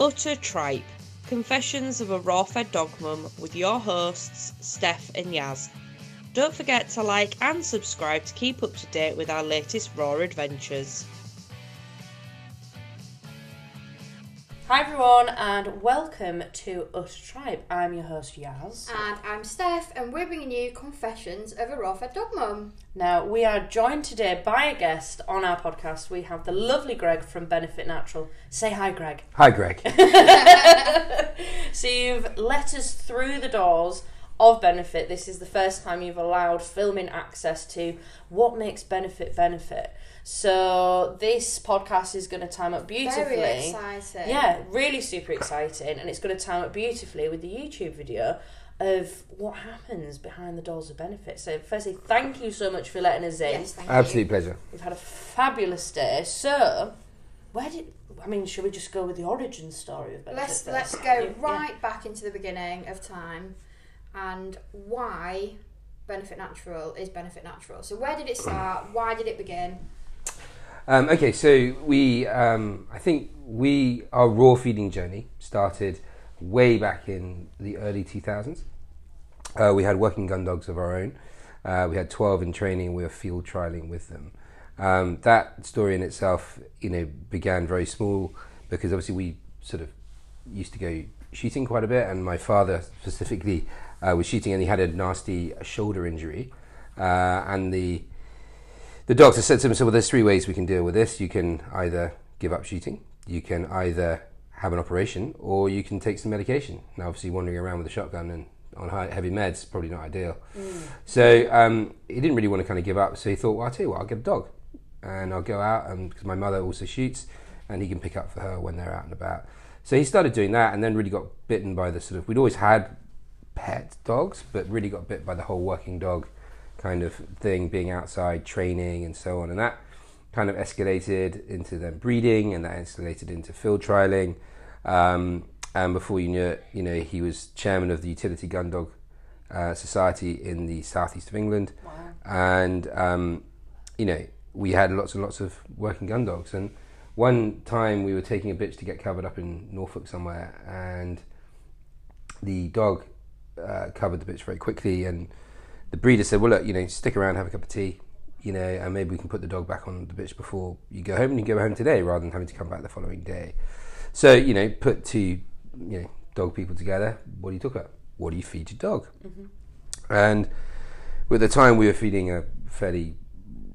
Utter Tripe Confessions of a Raw Fed Dog Mum with your hosts, Steph and Yaz. Don't forget to like and subscribe to keep up to date with our latest Raw adventures. Hi everyone, and welcome to Utter Tripe. I'm your host Yaz. And I'm Steph, and we're bringing you Confessions of a Raw Fed Dog Mum. Now we are joined today by a guest on our podcast. We have the lovely Greg from Benyfit Natural. Say hi, Greg. Hi, Greg. So you've let us through the doors of Benyfit. This is the first time you've allowed filming access to what makes Benyfit Benyfit. So this podcast is going to time up beautifully. Very exciting. Yeah, really super exciting, and it's going to time up beautifully with the YouTube video of what happens behind the doors of Benyfit. So, firstly, thank you so much for letting us in. Yes, thank Absolute pleasure. We've had a fabulous day. So, where did I mean? Should we just go with the origin story of you. Benyfit? Let's first? let's go Yeah. right back into the beginning of time, and why Benyfit Natural is Benyfit Natural. So where did it start? Why did it begin? Um, okay, so we, um, I think we, our raw feeding journey started way back in the early 2000s. Uh, we had working gun dogs of our own. Uh, we had 12 in training. We were field trialing with them. Um, that story in itself, you know, began very small because obviously we sort of used to go shooting quite a bit, and my father specifically uh, was shooting, and he had a nasty shoulder injury, uh, and the the doctor said to him, "So, well, there's three ways we can deal with this. You can either give up shooting, you can either have an operation, or you can take some medication." Now, obviously, wandering around with a shotgun and on high, heavy meds is probably not ideal. So um, he didn't really want to kind of give up. So he thought, "Well, I'll tell you what, I'll get a dog, and I'll go out, and because my mother also shoots, and he can pick up for her when they're out and about." So he started doing that, and then really got bitten by the sort of. We'd always had pet dogs, but really got bit by the whole working dog kind of thing, being outside, training, and so on. And that kind of escalated into then breeding, and that escalated into field trialing. Um, and before you knew it, you know, he was chairman of the Utility Gun Dog uh, Society in the southeast of England. And, um, you know, we had lots and lots of working gun dogs. And one time we were taking a bitch to get covered up in Norfolk somewhere, and the dog uh, covered the bitch very quickly. And the breeder said, "Well, look, you know, stick around, have a cup of tea, you know, and maybe we can put the dog back on the bitch before you go home, and you go home today rather than having to come back the following day." So, you know, put two, you know, dog people together. What do you talk about? What do you feed your dog? And at the time, we were feeding a fairly,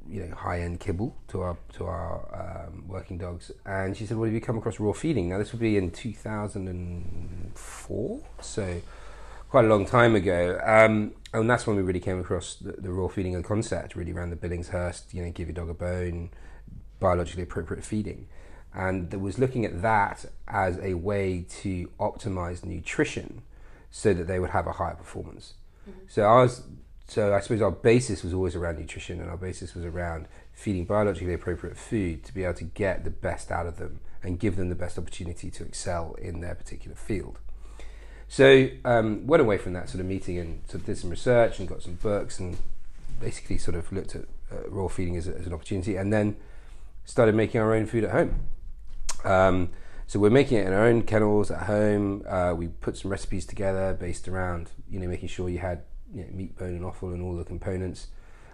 you know, high-end kibble to our to our um, working dogs. And she said, "Well, have you come across raw feeding?" Now, this would be in 2004, so quite a long time ago. Um, and that's when we really came across the, the raw feeding and concept, really around the Billinghurst, you know, give your dog a bone, biologically appropriate feeding. And there was looking at that as a way to optimize nutrition so that they would have a higher performance. So I was, so I suppose our basis was always around nutrition, and our basis was around feeding biologically appropriate food to be able to get the best out of them and give them the best opportunity to excel in their particular field. So um, went away from that sort of meeting and sort of did some research and got some books and basically sort of looked at uh, raw feeding as, a, as an opportunity, and then started making our own food at home. Um, so we're making it in our own kennels at home. Uh, we put some recipes together based around you know making sure you had you know, meat, bone, and offal and all the components.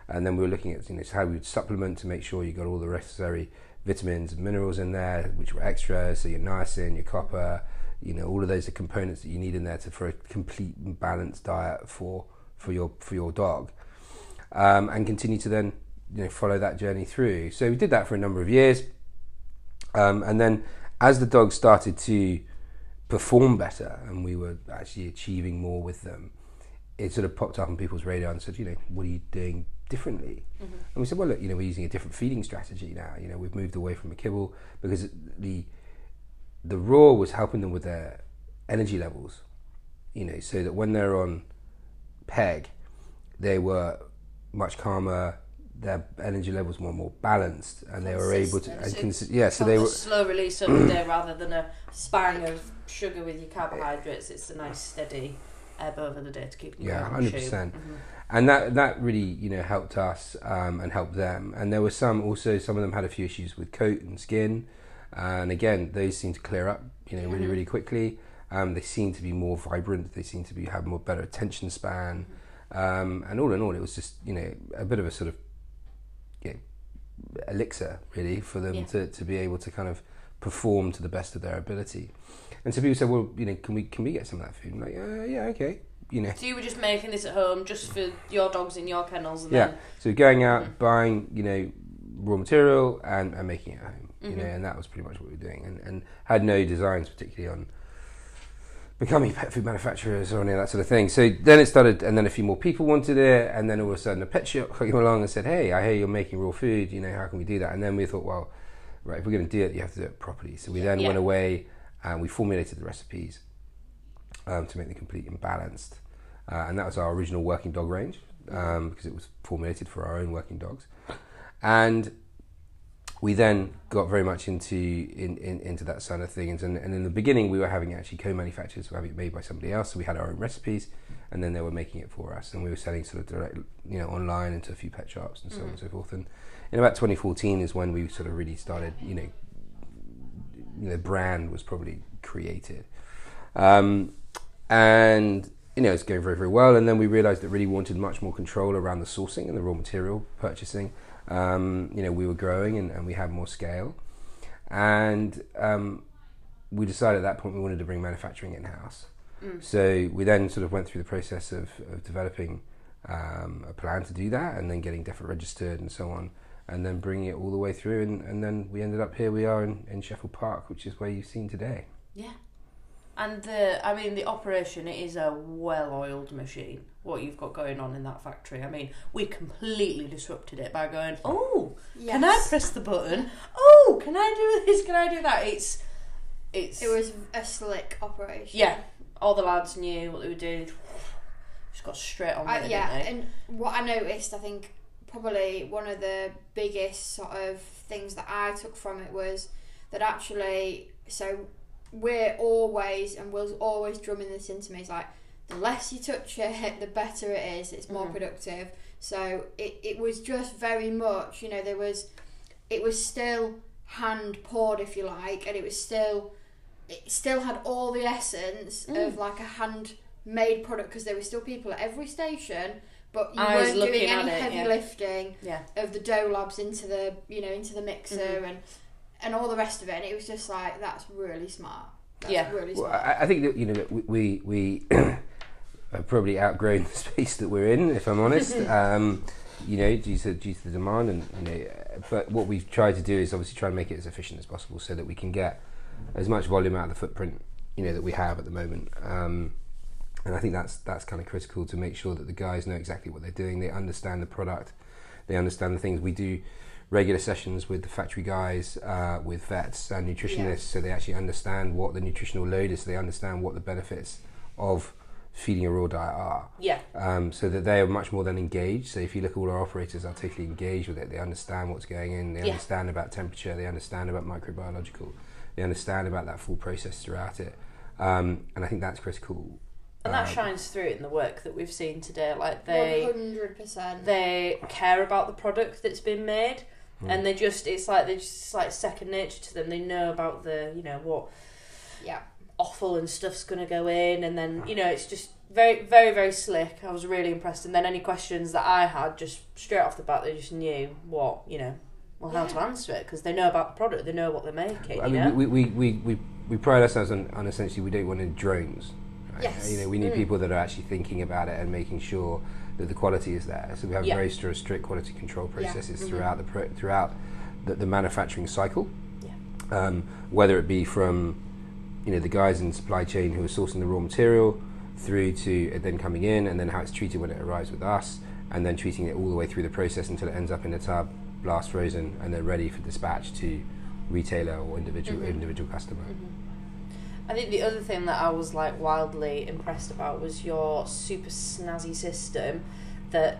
And then we were looking at you know how we would supplement to make sure you got all the necessary vitamins and minerals in there, which were extra. So your niacin, your copper, you know all of those are components that you need in there to for a complete and balanced diet for for your for your dog. Um, and continue to then you know follow that journey through. So we did that for a number of years. Um, and then as the dogs started to perform better and we were actually achieving more with them, it sort of popped up on people's radar and said, you know, what are you doing differently? And we said, well, look, you know, we're using a different feeding strategy now. You know, we've moved away from a kibble because the the raw was helping them with their energy levels. You know, so that when they're on peg, they were much calmer. Their energy levels were more balanced, and they were able to. And consi- yeah, so they were. slow release over the day rather than a spang of sugar with your carbohydrates. It's a nice steady ebb over the day to keep them Yeah, hundred percent. And that that really you know helped us um, and helped them. And there were some also some of them had a few issues with coat and skin, and again, those seem to clear up, you know, really really quickly. Um, they seem to be more vibrant. They seem to be have more better attention span, um, and all in all, it was just you know a bit of a sort of you know, elixir really for them Yeah. to, to be able to kind of perform to the best of their ability. And so people said, well, you know, can we can we get some of that food? I'm like, uh, yeah, okay, you know. So you were just making this at home just for your dogs in your kennels, and Yeah. then So going out, buying, you know, raw material and, and making it at home. You know, and that was pretty much what we were doing, and, and had no designs particularly on becoming pet food manufacturers or any of that sort of thing. So then it started, and then a few more people wanted it, and then all of a sudden a pet shop came along and said, "Hey, I hear you're making raw food. You know, how can we do that?" And then we thought, well, right, if we're going to do it, you have to do it properly. So we then Yeah. went away and we formulated the recipes um, to make them complete and balanced, uh, and that was our original working dog range um, because it was formulated for our own working dogs, and we then got very much into in, in, into that side of things. And, and in the beginning we were having actually co-manufactured so having it made by somebody else so we had our own recipes and then they were making it for us. And we were selling sort of direct you know online into a few pet shops and so on and so forth. And in about 2014 is when we sort of really started you know you know brand was probably created. Um, and you know it's going very very well. And then we realized that really wanted much more control around the sourcing and the raw material purchasing um, you know we were growing and, and we had more scale. And um, we decided at that point we wanted to bring manufacturing in house so we then sort of went through the process of, of developing um, a plan to do that and then getting DEFRA registered and so on and then bringing it all the way through. And, and then we ended up here we are in, in Sheffield Park which is where you've seen today. Yeah. And the, I mean, the operation it is a well-oiled machine. What you've got going on in that factory. I mean, we completely disrupted it by going, oh, can I press the button? Oh, can I do this? Can I do that? It's, it's. It was a slick operation. Yeah, all the lads knew what they were doing. Just got straight on with it, yeah, and what I noticed, I think probably one of the biggest sort of things that I took from it was that actually, so we're always and we'll always drumming this into me. It's like the less you touch it, the better it is. It's more Mhm. productive. So it, it was just very much, you know, there was, it was still hand poured if you like, and it was still, it still had all the essence Mm. of like a hand made product because there were still people at every station, but you Eyes weren't doing any it, heavy yeah. lifting Yeah. of the dough labs into the you know into the mixer Mhm. and and all the rest of it. And it was just like that's really smart. That's Yeah. really Well, smart. I, I think that you know that we we, we have probably outgrown the space that we're in, if I'm honest. um, you know, due to due to the demand, and you know, uh, but what we've tried to do is obviously try and make it as efficient as possible, so that we can get as much volume out of the footprint you know that we have at the moment. Um, and I think that's that's kind of critical to make sure that the guys know exactly what they're doing. They understand the product, they understand the things we do. Regular sessions with the factory guys, uh, with vets and nutritionists, so they actually understand what the nutritional load is. So they understand what the benefits of feeding a raw diet are Yeah. um, so that they are much more than engaged. So if you look at all our operators are totally engaged with it. They understand what's going in. They Yeah. understand about temperature. They understand about microbiological. They understand about that full process throughout it. Um, and I think that's critical. And that Um, shines through in the work that we've seen today. Like they One hundred percent. they care about the product that's been made Hmm. and they just it's like they're just it's like second nature to them. They know about the you know what Yeah. offal and stuff's gonna go in and then you know it's just very very very slick. I was really impressed and then any questions that I had just straight off the bat they just knew what you know well how to answer it because they know about the product they know what they're making I you mean, know we, we, we, we, we pride ourselves on, on essentially we don't want any drones. right? Yes. You know, we need Mm. people that are actually thinking about it and making sure that the quality is there. So we have Yeah. very strict, quality control Yeah. processes Mhm. throughout the pro- throughout the, the manufacturing cycle. Yeah. Um, whether it be from you know the guys in supply chain who are sourcing the raw material through to it then coming in and then how it's treated when it arrives with us and then treating it all the way through the process until it ends up in a tub blast frozen and then ready for dispatch to retailer or individual Mhm. individual customer I think the other thing that I was like wildly impressed about was your super snazzy system that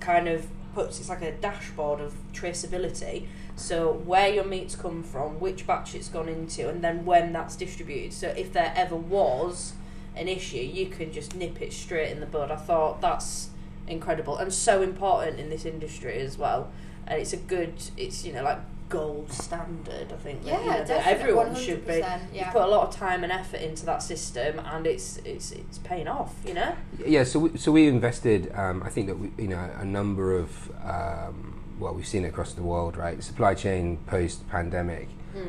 kind of puts it's like a dashboard of traceability. So where your meat's come from, which batch it's gone into, and then when that's distributed. So if there ever was an issue, you can just nip it straight in the bud. I thought that's incredible and so important in this industry as well. And it's a good, it's you know like gold standard. I think. that, Yeah, you know, that definitely, everyone should be. 100%, yeah. You put a lot of time and effort into that system, and it's it's it's paying off. You know. Yeah, so we, so we invested. Um, I think that we, you know a number of um, well, we've seen it across the world, right? Supply chain post pandemic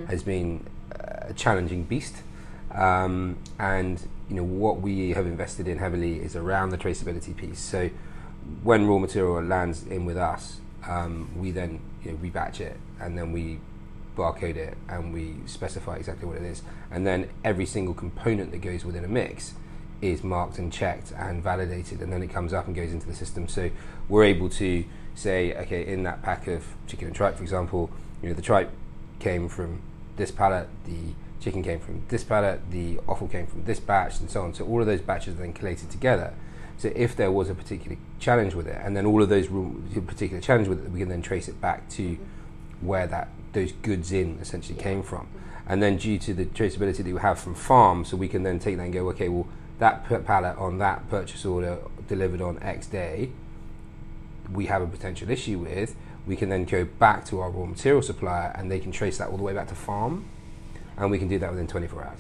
has been a challenging beast, um, and you know what we have invested in heavily is around the traceability piece. So when raw material lands in with us, um, we then you know rebatch it and then we barcode it and we specify exactly what it is, and then every single component that goes within a mix is marked and checked and validated, and then it comes up and goes into the system. So we're able to say, okay, in that pack of chicken and tripe, for example, you know, the tripe came from this pallet, the chicken came from this pallet, the offal came from this batch, and so on. So all of those batches are then collated together. So if there was a particular challenge with it, and then all of those particular challenge with it, we can then trace it back to where that those goods in essentially came from. And then due to the traceability that we have from farm, so we can then take that and go, okay, well, that pallet on that purchase order delivered on X day, we have a potential issue with. We can then go back to our raw material supplier, and they can trace that all the way back to farm, and we can do that within 24 hours.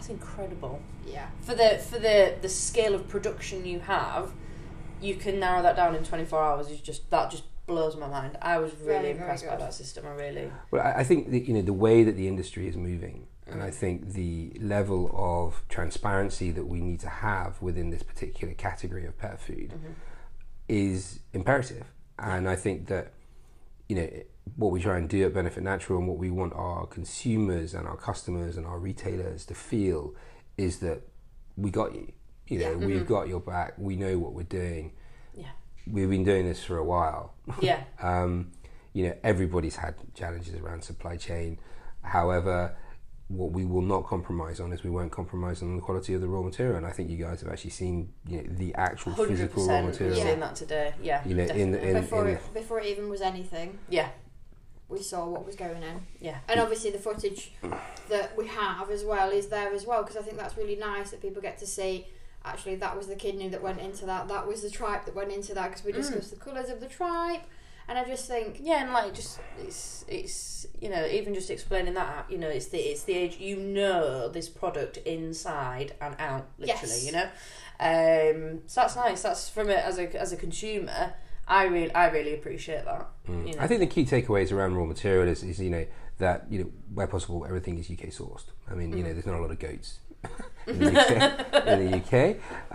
That's incredible. Yeah. For the for the the scale of production you have, you can narrow that down in 24 hours. Is just that just blows my mind. I was really Very, very impressed by that system. I really. Well, I I think that, you know the way that the industry is moving, and I think the level of transparency that we need to have within this particular category of pet food mm-hmm. is imperative. And I think that you know what we try and do at Benyfit Natural, and what we want our consumers and our customers and our retailers to feel is that we got you. You know, we've got your back. We know what we're doing. Yeah. We've been doing this for a while. Yeah. Um, you know, everybody's had challenges around supply chain. However, what we will not compromise on is we won't compromise on the quality of the raw material. And I think you guys have actually seen you know, the actual Hundred physical raw percent. We've material. seen that today. Yeah. You know, in- definitely. in- before it before it even was anything, yeah. We saw what was going in. Yeah. And obviously the footage that we have as well is there as well because I think that's really nice that people get to see. Actually, that was the kidney that went into that. That was the tripe that went into that because we discussed the colours of the tripe. And I just think, Yeah, and like just it's it's you know even just explaining that you know it's the it's the age you know this product inside and out literally Yes. you know, um so that's nice that's from it as a as a consumer I really I really appreciate that you know Mm. I think the key takeaways around raw material is, is you know that you know where possible everything is UK sourced. I mean you know there's not a lot of goats in the UK, in the UK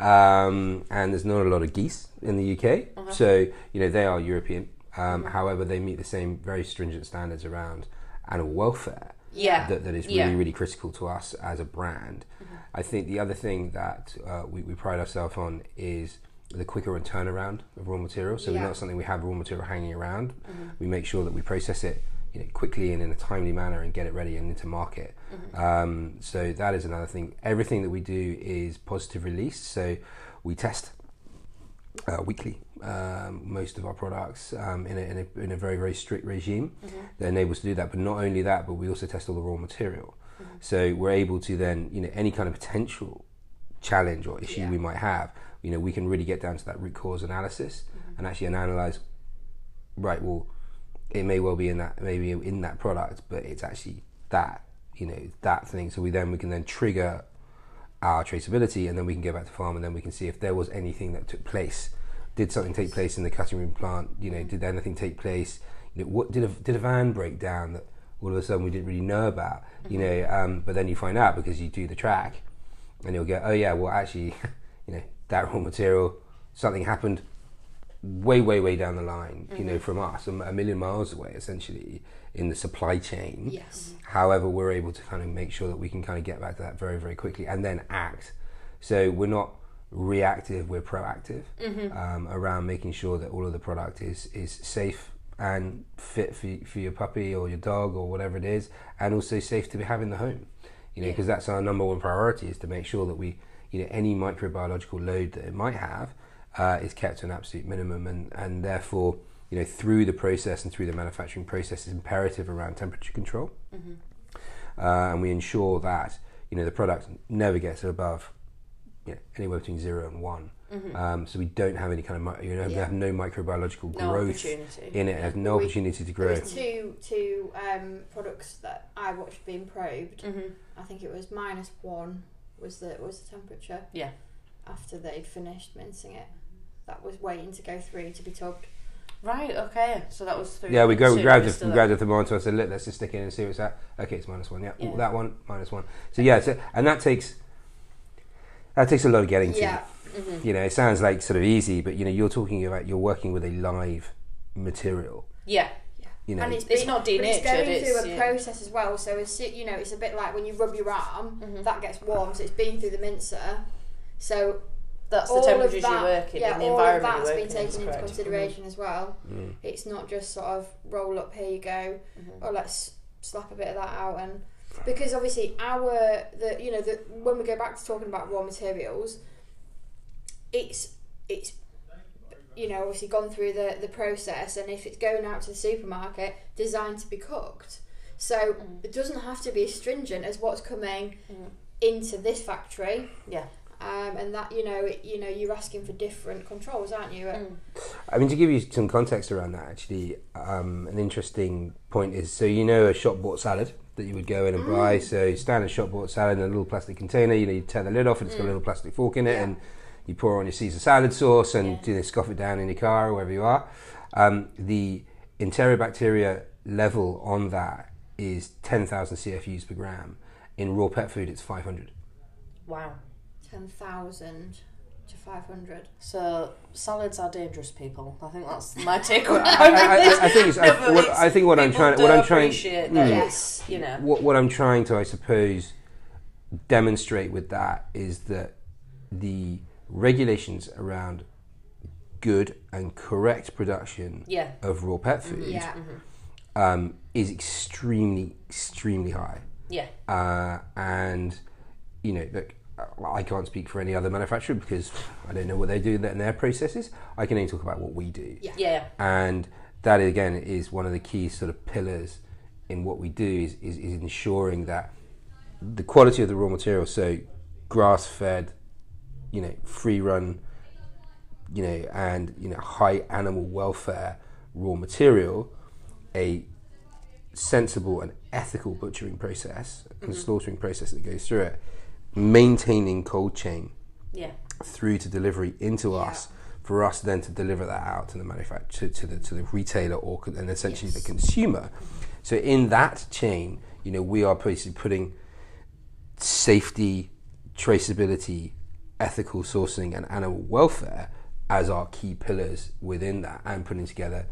um, and there's not a lot of geese in the UK. So you know they are European. Um, However, they meet the same very stringent standards around animal welfare yeah that, that is really, Yeah. really critical to us as a brand. I think the other thing that uh, we, we pride ourselves on is the quicker a turnaround of raw material. So Yeah. we're not something we have raw material hanging around. We make sure that we process it you know, quickly and in a timely manner and get it ready and into market. Um, so that is another thing. Everything that we do is positive release. So we test uh, weekly um, most of our products um, in, a, in, a, in a very very strict regime that enables us to do that. But not only that, but we also test all the raw material. So we're able to then you know any kind of potential challenge or issue Yeah. we might have, you know, we can really get down to that root cause analysis and actually analyze. Right, well, it may well be in that maybe in that product, but it's actually that you know that thing. So we then we can then trigger our traceability, and then we can go back to farm, and then we can see if there was anything that took place. Did something take place in the cutting room plant? You know, did anything take place? You know, what did a did a van break down that all of a sudden we didn't really know about? You know, um, but then you find out because you do the track, and you'll go, oh yeah, well actually, you know, that raw material, something happened way, way, way down the line, you know, mm-hmm. from us, a, a million miles away, essentially, in the supply chain. yes, mm-hmm. However, we're able to kind of make sure that we can kind of get back to that very, very quickly and then act. So we're not reactive, we're proactive mm-hmm. um, around making sure that all of the product is, is safe and fit for, for your puppy or your dog or whatever it is, and also safe to have in the home. You know, because that's our number one priority is to make sure that we, you know, any microbiological load that it might have uh, is kept to an absolute minimum, and and therefore, you know, through the process and through the manufacturing process is imperative around temperature control, uh, and we ensure that you know the product never gets above you know, anywhere between zero and one, Um, so we don't have any kind of mi- you know we have no microbiological No growth opportunity. in it. It has no We- opportunity to There grow. was two two um, products that I watched being probed. Mhm. I think it was minus one was the was the temperature. Yeah. After they'd finished mincing it, that was waiting to go through to be tubbed. Right. Okay. So that was through. Yeah, we go. We so grabbed it the we grabbed the thermometer. I said, "Look, let's just stick it in and see what's that." Okay, it's minus one. Yeah, Yeah. Ooh, that one minus one. So yeah, so, and that takes that takes a lot of getting to. Yeah. Mhm. You know, it sounds like sort of easy, but you know, you're talking about you're working with a live material. Yeah. You know, and it's, It's been- not but it's going it's- through a yeah. process as well. So it's you know it's a bit like when you rub your arm, Mhm. that gets warm, so it's been through the mincer. So That's the all of temperatures that, you're working yeah, in, the all of environment that's you're been working in. is taken into correct. consideration as well. Mm. It's not just sort of roll up here you go, Mhm. oh let's slap a bit of that out and because obviously our the you know the when we go back to talking about raw materials, it's it's you know obviously gone through the the process and if it's going out to the supermarket designed to be cooked so Mm. it doesn't have to be as stringent as what's coming Mm. into this factory Yeah. um, and that you know it, you know you're asking for different controls aren't you Mm. I mean, to give you some context around that, actually, um, an interesting point is so you know a shop bought salad that you would go in and Mm. buy. So standard shop bought salad in a little plastic container. You know, you tear the lid off and it's got a little plastic fork in it, Yeah. and you pour on your Caesar salad sauce and Yeah. you know, scoff it down in your car or wherever you are. Um, the enterobacteria level on that is 10,000 CFUs per gram. In raw pet food, it's 500. Wow. 10,000 to 500 So salads are dangerous, people. I think that's my takeaway. I, I, I think it's, No, but what, it's- I think what I'm people trying what I'm trying appreciate Mm. that Yes. you know. what, what I'm trying to, I suppose, demonstrate with that is that the regulations around good and correct production Yeah. of raw pet food yeah um, is extremely, extremely high. Yeah. Uh, and, you know, look, I can't speak for any other manufacturer because I don't know what they do in their processes. I can only talk about what we do yeah Yeah. and that again is one of the key sort of pillars in what we do is, is, is ensuring that the quality of the raw material so grass fed you know free run you know and you know high animal welfare raw material a sensible and ethical butchering process and mm-hmm. slaughtering process that goes through it maintaining cold chain Yeah. through to delivery into Yeah. us for us then to deliver that out to the manufacturer to the to the retailer or and essentially Yes. the consumer so in that chain you know we are basically putting safety traceability ethical sourcing and animal welfare as our key pillars within that and putting together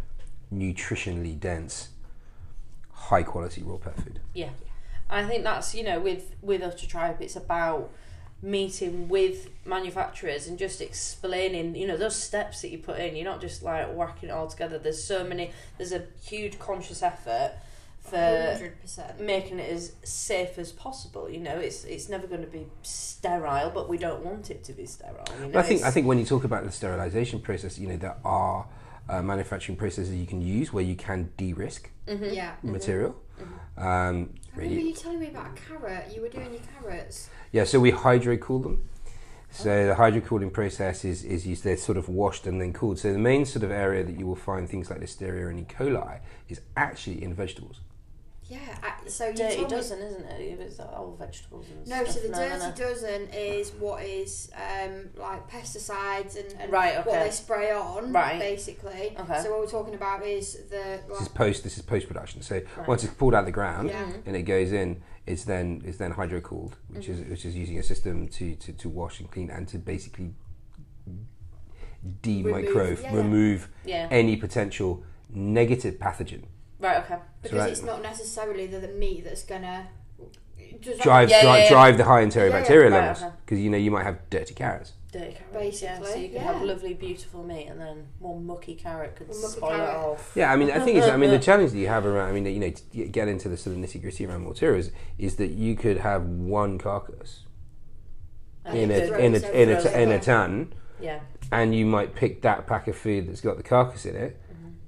nutritionally dense high quality raw pet food Yeah. I think that's, you know, with with Utter Tripe it's about meeting with manufacturers and just explaining, you know, those steps that you put in. You're not just like whacking it all together. There's so many there's a huge conscious effort for 100% making it as safe as possible. You know, it's it's never going to be sterile, but we don't want it to be sterile. You know, I think I think when you talk about the sterilization process, you know there are uh, manufacturing processes you can use where you can de-risk Mhm. yeah material. Um, I remember really- you telling me about a carrot you were doing your carrots yeah, so we hydro cool them. So the hydro cooling process is, is used, they're sort of washed and then cooled. So the main sort of area that you will find things like Listeria and E. coli is actually in vegetables. Yeah I, so you dirty told me- dozen, isn't it? It's all vegetables and No, stuff. so the dirty no, no. dozen is what is um, like pesticides and, and Right, what okay. they spray on, Right. basically. Okay. So what we're talking about is the This is like, post. This is post production. So Right. once it's pulled out of the ground Yeah. and it goes in, it's then it's then hydro cooled, which is which is using a system to, to, to wash and clean and to basically demicro Remove, yeah, yeah. remove Yeah. any potential negative pathogen. Right. Okay. because that- it's not necessarily the, the meat that's gonna does drive Yeah, dri- yeah, yeah. drive the high Yeah, enterobacteria yeah. Right, levels okay. because you know you might have dirty carrots. Dirty carrots. Basically, yeah. So you can have lovely, beautiful meat, and then one mucky carrot could mucky spoil carrot. it all. Yeah, I mean, I think it's, I mean the challenge that you have around, I mean, you know, to get into the sort of nitty gritty around materials is that you could have one carcass in a could- throw in a in a, in a ton, yeah. and you might pick that pack of food that's got the carcass in it.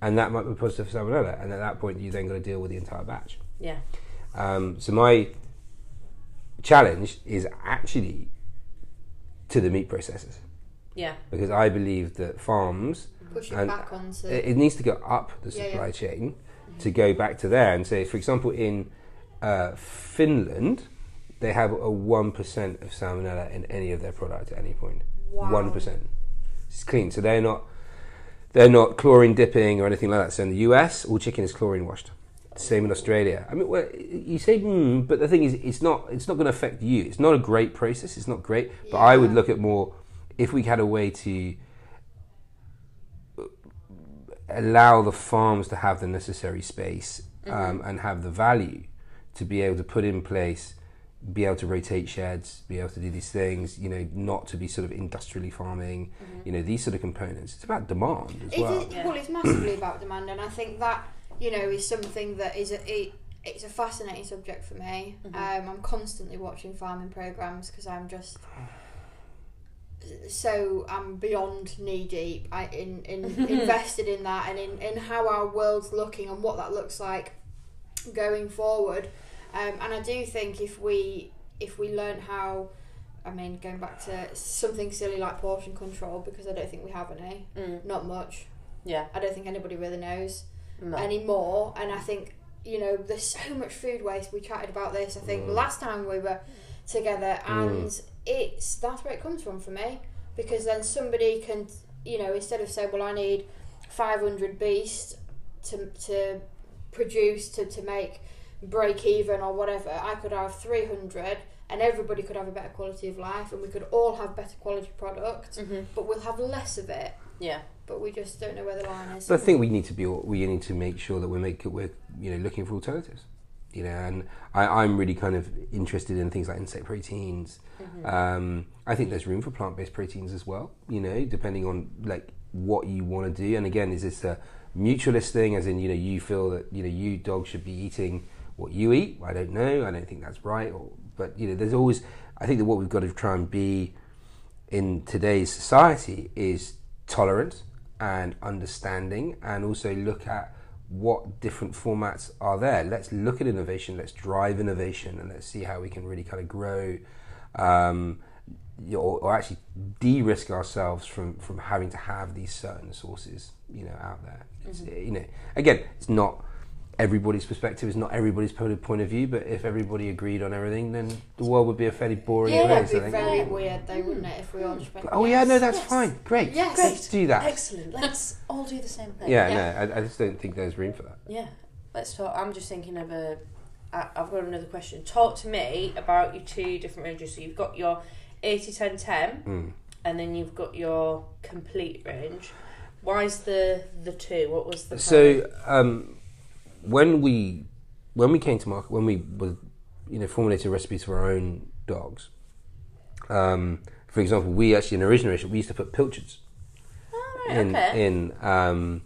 And that might be positive for salmonella, and at that point you then got to deal with the entire batch. Yeah. Um, so my challenge is actually to the meat processors. Yeah. because I believe that farms Push it back onto. it, it needs to go up the Yeah, supply yeah. chain to go back to there and say, for example, in uh, Finland, they have a one percent of salmonella in any of their product at any point. Wow. One percent. It's clean, so they're not they're not chlorine dipping or anything like that. So in the US, all chicken is chlorine washed. Same in Australia. I mean, well, you say, mm, but the thing is, it's not. It's not going to affect you. It's not a great process. It's not great. But I would look at more if we had a way to allow the farms to have the necessary space um, and have the value to be able to put in place, be able to rotate sheds, be able to do these things. You know, not to be sort of industrially farming. You know, these sort of components. It's about demand as It well. is- well, it's massively about demand, and I think that you know is something that is a, it, it's a fascinating subject for me. Um, I'm constantly watching farming programs because I'm just so I'm beyond knee deep I, in, in invested in that and in, in how our world's looking and what that looks like going forward. Um, and I do think if we if we learn how, I mean, going back to something silly like portion control because I don't think we have any, Mm. not much. Yeah. I don't think anybody really knows No. anymore. And I think you know there's so much food waste. We chatted about this. I think last time we were together, and it's that's where it comes from for me because then somebody can you know instead of saying well I need 500 beasts to to produce to to make break even or whatever. I could have 300. And everybody could have a better quality of life, and we could all have better quality product, Mhm. but we'll have less of it. Yeah. But we just don't know where the line is. But I think we need to be we need to make sure that we make we're you know looking for alternatives. You know, and I, I'm really kind of interested in things like insect proteins. Um, I think there's room for plant-based proteins as well. You know, depending on like what you want to do. And again, is this a mutualist thing, as in you know you feel that you know you dog should be eating what you eat? I don't know. I don't think that's right. Or, but you know, there's always. I think that what we've got to try and be in today's society is tolerant and understanding and also look at what different formats are there. Let's look at innovation, let's drive innovation, and let's see how we can really kind of grow um, or, or actually de risk ourselves from, from having to have these certain sources you know, out there. It's, You know, again, it's not everybody's perspective, is not everybody's point of, view, but if everybody agreed on everything, then the world would be a fairly boring Yeah, place. it'd I be think. very weird though, wouldn't it, if we all just went, Oh yeah, no, that's yes. fine. Great. Yes. Let's do that. Excellent. Let's all do the same thing. Yeah, Yeah. no, I, I just don't think there's room for that. Yeah, let's talk. I'm just thinking of a. I- I've got another question. Talk to me about your two different ranges. So you've got your 80 10 10, Mm. and then you've got your complete range. Why is the the two? What was the kind So of- um, when we when we came to market, when we were you know formulating recipes for our own dogs, um, for example, we actually in the original issue we used to put pilchards Oh, right, in okay. in, um,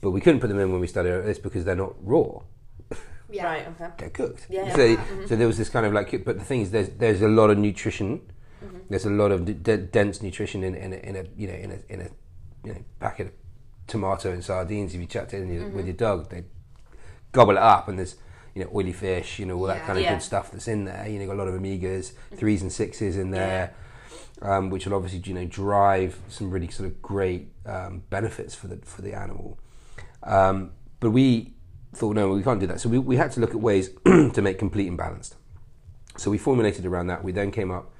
but we couldn't put them in when we started this because they're not raw. Yeah. Right. Okay. they're cooked. Yeah, yeah. So, Mhm. so there was this kind of like, but the thing is, there's there's a lot of nutrition. Mm-hmm. There's a lot of d- d- dense nutrition in, in a, in a you know in a in a you know packet of tomato and sardines. If you chucked it in your, Mm-hmm. with your dog, they gobble it up, and there's you know oily fish, you know all that Yeah. kind of Yeah. good stuff that's in there. You know, got a lot of omegas, threes and sixes in there. Um, which will obviously, you know, drive some really sort of great um, benefits for the for the animal. Um, but we thought, no, we can't do that. So we, we had to look at ways to make complete and balanced. So we formulated around that. We then came up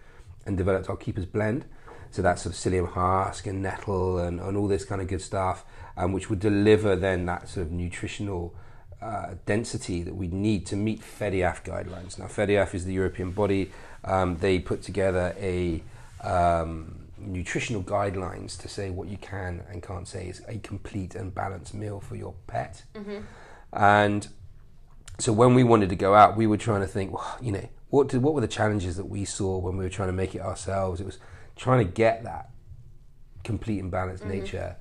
and developed our Keeper's Blend. So that's sort of psyllium husk and nettle and, and all this kind of good stuff, um, which would deliver then that sort of nutritional uh, density that we need to meet FEDIAF guidelines. Now, FEDIAF is the European body. Um, they put together a um, nutritional guidelines to say what you can and can't say is a complete and balanced meal for your pet. And so when we wanted to go out, we were trying to think, well, you know, what did, what were the challenges that we saw when we were trying to make it ourselves? It was trying to get that complete and balanced nature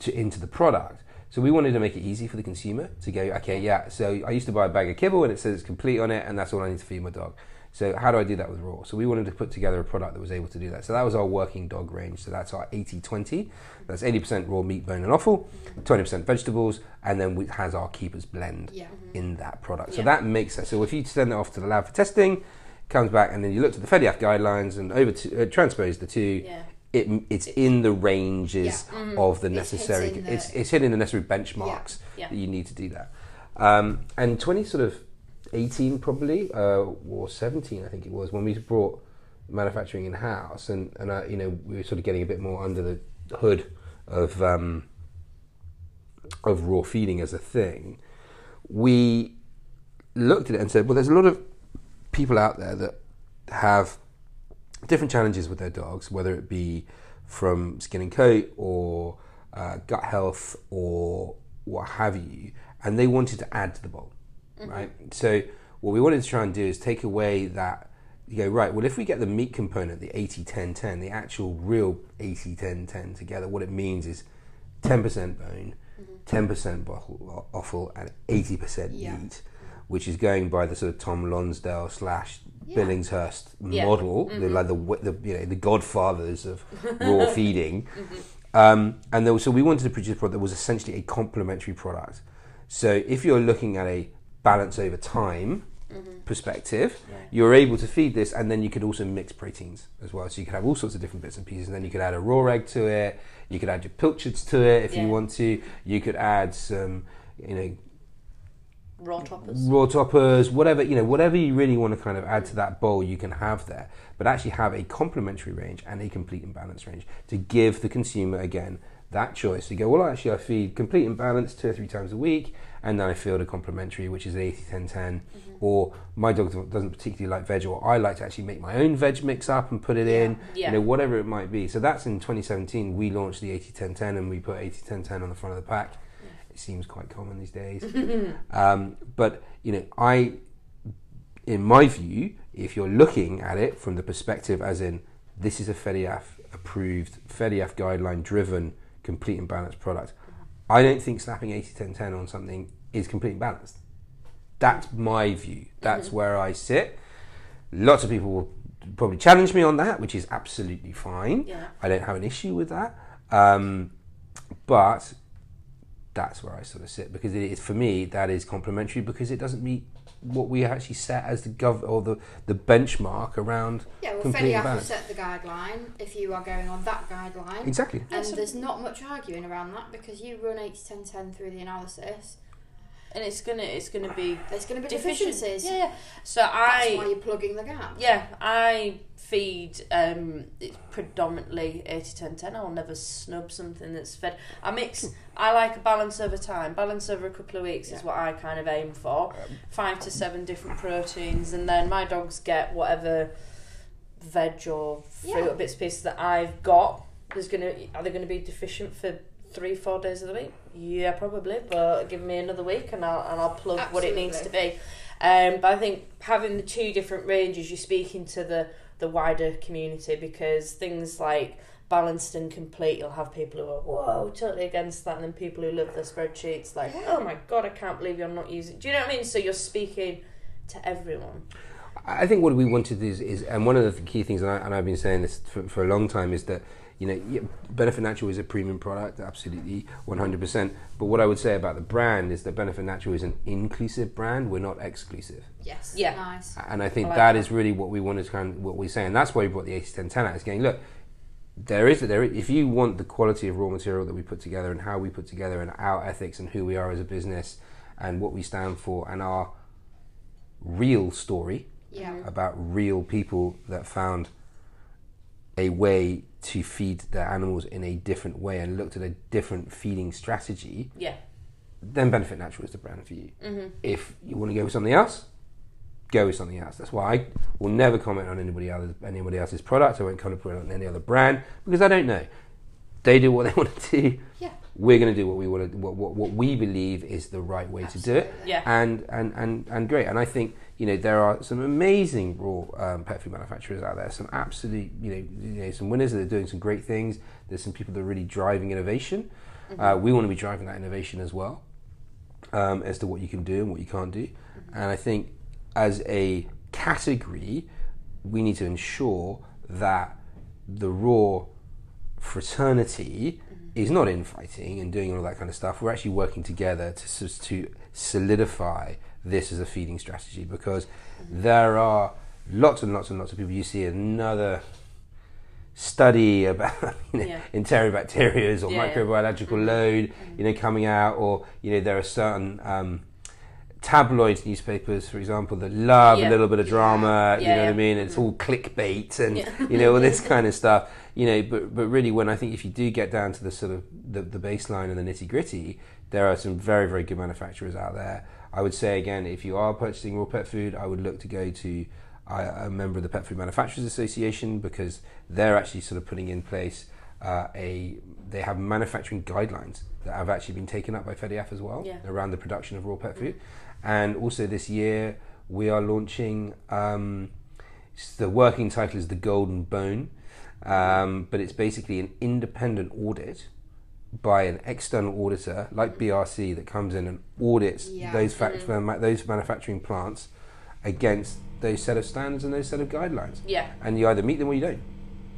to into the product. So we wanted to make it easy for the consumer to go, okay, yeah. So I used to buy a bag of kibble and it says it's complete on it, and that's all I need to feed my dog. So how do I do that with raw? So we wanted to put together a product that was able to do that. So that was our working dog range. So that's our 80-20. That's 80% raw meat, bone and offal, 20% vegetables, and then it has our keepers blend Yeah. in that product. So Yeah. that makes sense. So if you send it off to the lab for testing, comes back, and then you looked at the FEDIAF guidelines and over to uh, transpose the two, Yeah. It, it's in the ranges Yeah. of the It's necessary. hitting the- it's it's hitting the necessary benchmarks Yeah. that you need to do that. Um, and twenty sort of eighteen probably uh, or seventeen, I think it was when we brought manufacturing in house, and and uh, you know we were sort of getting a bit more under the hood of um, of raw feeding as a thing. We looked at it and said, well, there's a lot of people out there that have different challenges with their dogs, whether it be from skin and coat or uh, gut health or what have you, and they wanted to add to the bowl, right? So what we wanted to try and do is take away that. You go right. Well, if we get the meat component, the 80-10-10, the actual real 80-10-10 together, what it means is 10% bone, 10% bottle, offal, and 80% Yeah. meat, which is going by the sort of Tom Lonsdale slash Yeah. Billinghurst Yeah. model, the, mm-hmm. like the, the you know the godfathers of raw feeding. Mm-hmm. Um, and there was, so we wanted to produce a product that was essentially a complementary product. So if you're looking at a balance over time mm-hmm. perspective, you're able to feed this, and then you could also mix proteins as well. So you could have all sorts of different bits and pieces, and then you could add a raw egg to it. You could add your pilchards to it if Yeah. you want to. You could add some, you know, Raw toppers. raw toppers, whatever you know, whatever you really want to kind of add to that bowl, you can have there. But actually have a complementary range and a complete and balanced range to give the consumer again that choice. You go, well, actually, I feed complete and balanced two or three times a week, and then I feed a complementary, which is 80 10 10. Mm-hmm. Or my dog doesn't particularly like veg, or I like to actually make my own veg mix up and put it in, Yeah. you know, whatever it might be. So that's in 2017. We launched the 80 10 10, and we put 80 10 10 on the front of the pack. It seems quite common these days. um, but, you know, I in my view, if you're looking at it from the perspective as in this is a FEDIAF approved, FEDIAF guideline driven, complete and balanced product, I don't think slapping 80 10 10 on something is complete and balanced. That's my view. That's where I sit. Lots of people will probably challenge me on that, which is absolutely fine. Yeah. I don't have an issue with that. Um, but that's where I sort of sit because it is for me that is complementary because it doesn't meet what we actually set as the gov or the, the benchmark around Yeah, well, and FEDIAF set the guideline if you are going on that guideline. Exactly. And there's not much arguing around that because you run 80 10 10 through the analysis. And it's gonna it's gonna be There's going to be deficient. deficiencies. Yeah, yeah. So That's I why you're plugging the gap. yeah I feed um it's predominantly 80 10 10 I'll never snub something that's fed I mix I like a balance over time balance over a couple of weeks is what I kind of aim for five to seven different proteins and then my dogs get whatever veg or fruit Yeah. or bits and pieces that I've got there's gonna are they gonna be deficient for three four days of the week yeah probably but give me another week and I'll, and I'll plug what it needs to be um, but I think having the two different ranges, you're speaking to the, the wider community because things like balanced and complete, you'll have people who are, whoa, totally against that, and then people who love their spreadsheets, like, Yeah. oh my god, I can't believe you're not using. Do you know what I mean? So you're speaking to everyone. I think what we wanted is, is and one of the key things, and, I, and I've been saying this for, for a long time, is that you know yeah, Benyfit Natural is a premium product, absolutely, one hundred percent. But what I would say about the brand is that Benyfit Natural is an inclusive brand. We're not exclusive. Yes. Yeah. Nice. And I think I like that that. is really what we wanted to kind of what we say, and that's why we brought the 80 10 10 out. Is going look, there is there. If you want the quality of raw material that we put together and how we put together and our ethics and who we are as a business and what we stand for and our real story Yeah. about real people that found a way to feed their animals in a different way and looked at a different feeding strategy, Yeah. then Benyfit Natural is the brand for you. Mm-hmm. If you want to go with something else, go with something else. That's why I will never comment on anybody else's anybody else's product. I won't comment on any other brand because I don't know. They do what they want to do. Yeah. We're going to do what we want to, what, what, what we believe is the right way to do it Yeah. and, and, and, and great. And I think you know there are some amazing raw um, pet food manufacturers out there. Some absolute you know, you know some winners that are doing some great things. There's some people that are really driving innovation. Uh, we want to be driving that innovation as well um, as to what you can do and what you can't do. And I think as a category, we need to ensure that the raw fraternity is not infighting and doing all that kind of stuff. We're actually working together to to solidify this as a feeding strategy because there are lots and lots and lots of people. You see another study about you know, Yeah. enterobacterias or Yeah, yeah. microbiological load, you know, coming out, or you know, there are certain um, tabloid newspapers, for example, that love a little bit of drama. you know what I mean? It's all clickbait and you know all this kind of stuff. You know, but but really, when I think if you do get down to the sort of the, the baseline and the nitty gritty, there are some very very good manufacturers out there. I would say again, if you are purchasing raw pet food, I would look to go to a member of the Pet Food Manufacturers Association because they're actually sort of putting in place uh, a they have manufacturing guidelines that have actually been taken up by FEDIAF as well Yeah. around the production of raw pet food. And also this year we are launching um, the working title is the Golden Bone, um, but it's basically an independent audit by an external auditor like BRC that comes in and audits Yeah. those fact- ma- those manufacturing plants against those set of standards and those set of guidelines. Yeah, And you either meet them or you don't.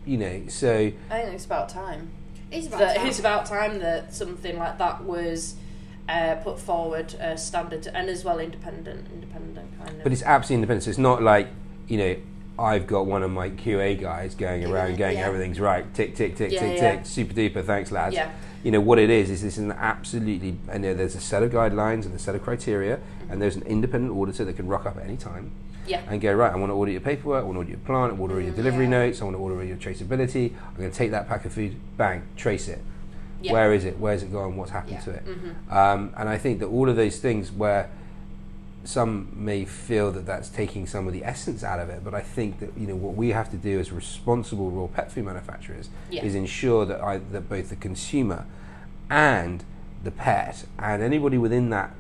You know, so I think it's about time. It's about That time. it's about time that something like that was uh, put forward, uh, standard, and as well independent, independent kind of. But it's absolutely independent. So it's not like, you know, I've got one of my QA guys going around going, yeah. everything's right, tick, tick, tick, Yeah, tick, yeah. tick, super duper, thanks, lads. Yeah. You know, what it is, is this is an absolutely, I know there's a set of guidelines and a set of criteria, and there's an independent auditor that can rock up at any time yeah, and go, right, I want to audit your paperwork, I want to audit your plant, I want to audit your delivery Yeah. notes, I want to audit your traceability, I'm going to take that pack of food, bang, trace it. Where is it? Where's it gone? What's happened to it? Mm-hmm. Um, and I think that all of those things where some may feel that that's taking some of the essence out of it, but I think that you know what we have to do as responsible raw pet food manufacturers Yeah. is ensure that I, that both the consumer and the pet and anybody within that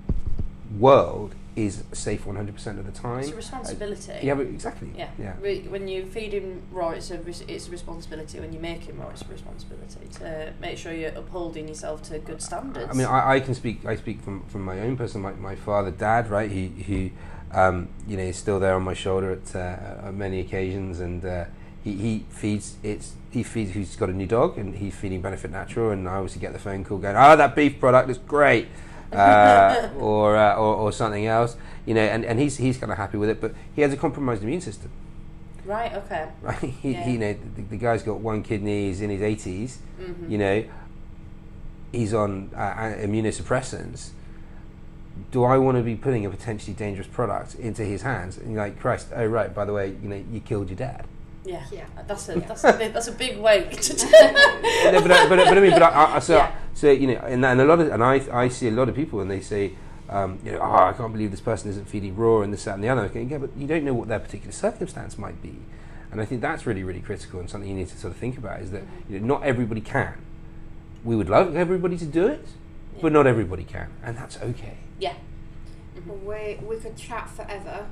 world is safe 100% of the time. it's a responsibility. Yeah, but exactly. Yeah. yeah. Re- When you feed him raw, it's a res- it's a responsibility. When you make him raw, it's a responsibility to make sure you're upholding yourself to good standards. I mean, I, I can speak. I speak from, from my own person. My, my father, dad, right? He who, um, you know, is still there on my shoulder at, uh, on many occasions, and uh, he, he feeds. It's he feeds. He's got a new dog, and he's feeding Benyfit Natural, and I obviously get the phone call going, "Oh, that beef product is great," uh, or, uh, or or something else. You know, and, and he's he's kind of happy with it, but he has a compromised immune system. right? Okay. Right? He, Yeah. he, you know, the, the guy's got one kidney. He's in his 80s. Mm-hmm. You know, he's on uh, uh, immunosuppressants. Do I want to be putting a potentially dangerous product into his hands? And you're like, Christ, oh right, by the way, you know, you killed your dad. Yeah. Yeah. That's a that's a big, that's a big weight to. No, but, I- but, I- but I mean, but I, I, so, Yeah. so you know, and, and a lot of, and I, I see a lot of people, and they say, um, you know, oh, I can't believe this person isn't feeding raw and this, that, and the other. Okay, yeah, but you don't know what their particular circumstance might be, and I think that's really, really critical and something you need to sort of think about is that you know, not everybody can. We would love everybody to do it, but not everybody can, and that's okay. yeah. we we could chat forever,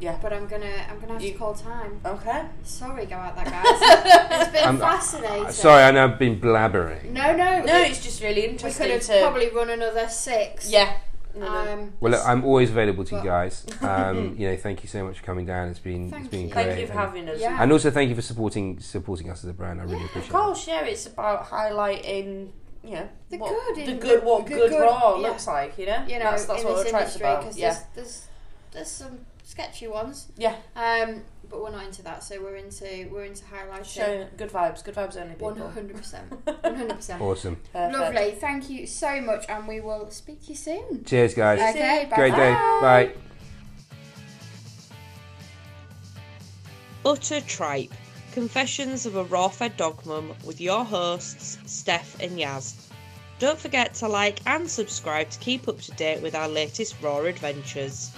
Yeah. but I'm gonna I'm gonna have You- to call time. Okay. Sorry about that, guys. it's been I'm- fascinating. Sorry, I know I've been blabbering. No, no. No, it- it's just really interesting. we interesting could have to. probably run another six. Yeah. No, no. Um, Well, look, I'm always available to you guys. Um, you know, thank you so much for coming down. It's been it's been you. great. Thank you for and- having us. Yeah. And also thank you for supporting supporting us as a brand. I really Yeah, appreciate Of course, yeah, it's about highlighting, you know, The what, good the good, what good- good, good, raw yeah. looks like, you know. you know, that's, that's in what this we're trying industry, about. because Yeah, there's, there's there's some sketchy ones. yeah. Um, but we're not into that, so we're into we're into highlighting. Showing good vibes, good vibes only. One hundred percent, one hundred percent. Awesome. Perfect. Lovely. Thank you so much, and we will speak to you soon. Cheers, guys. Okay. Bye. Great day. Bye. Utter Tripe Confessions of a Raw Fed Dog Mum with your hosts, Steph and Yaz. Don't forget to like and subscribe to keep up to date with our latest Raw adventures.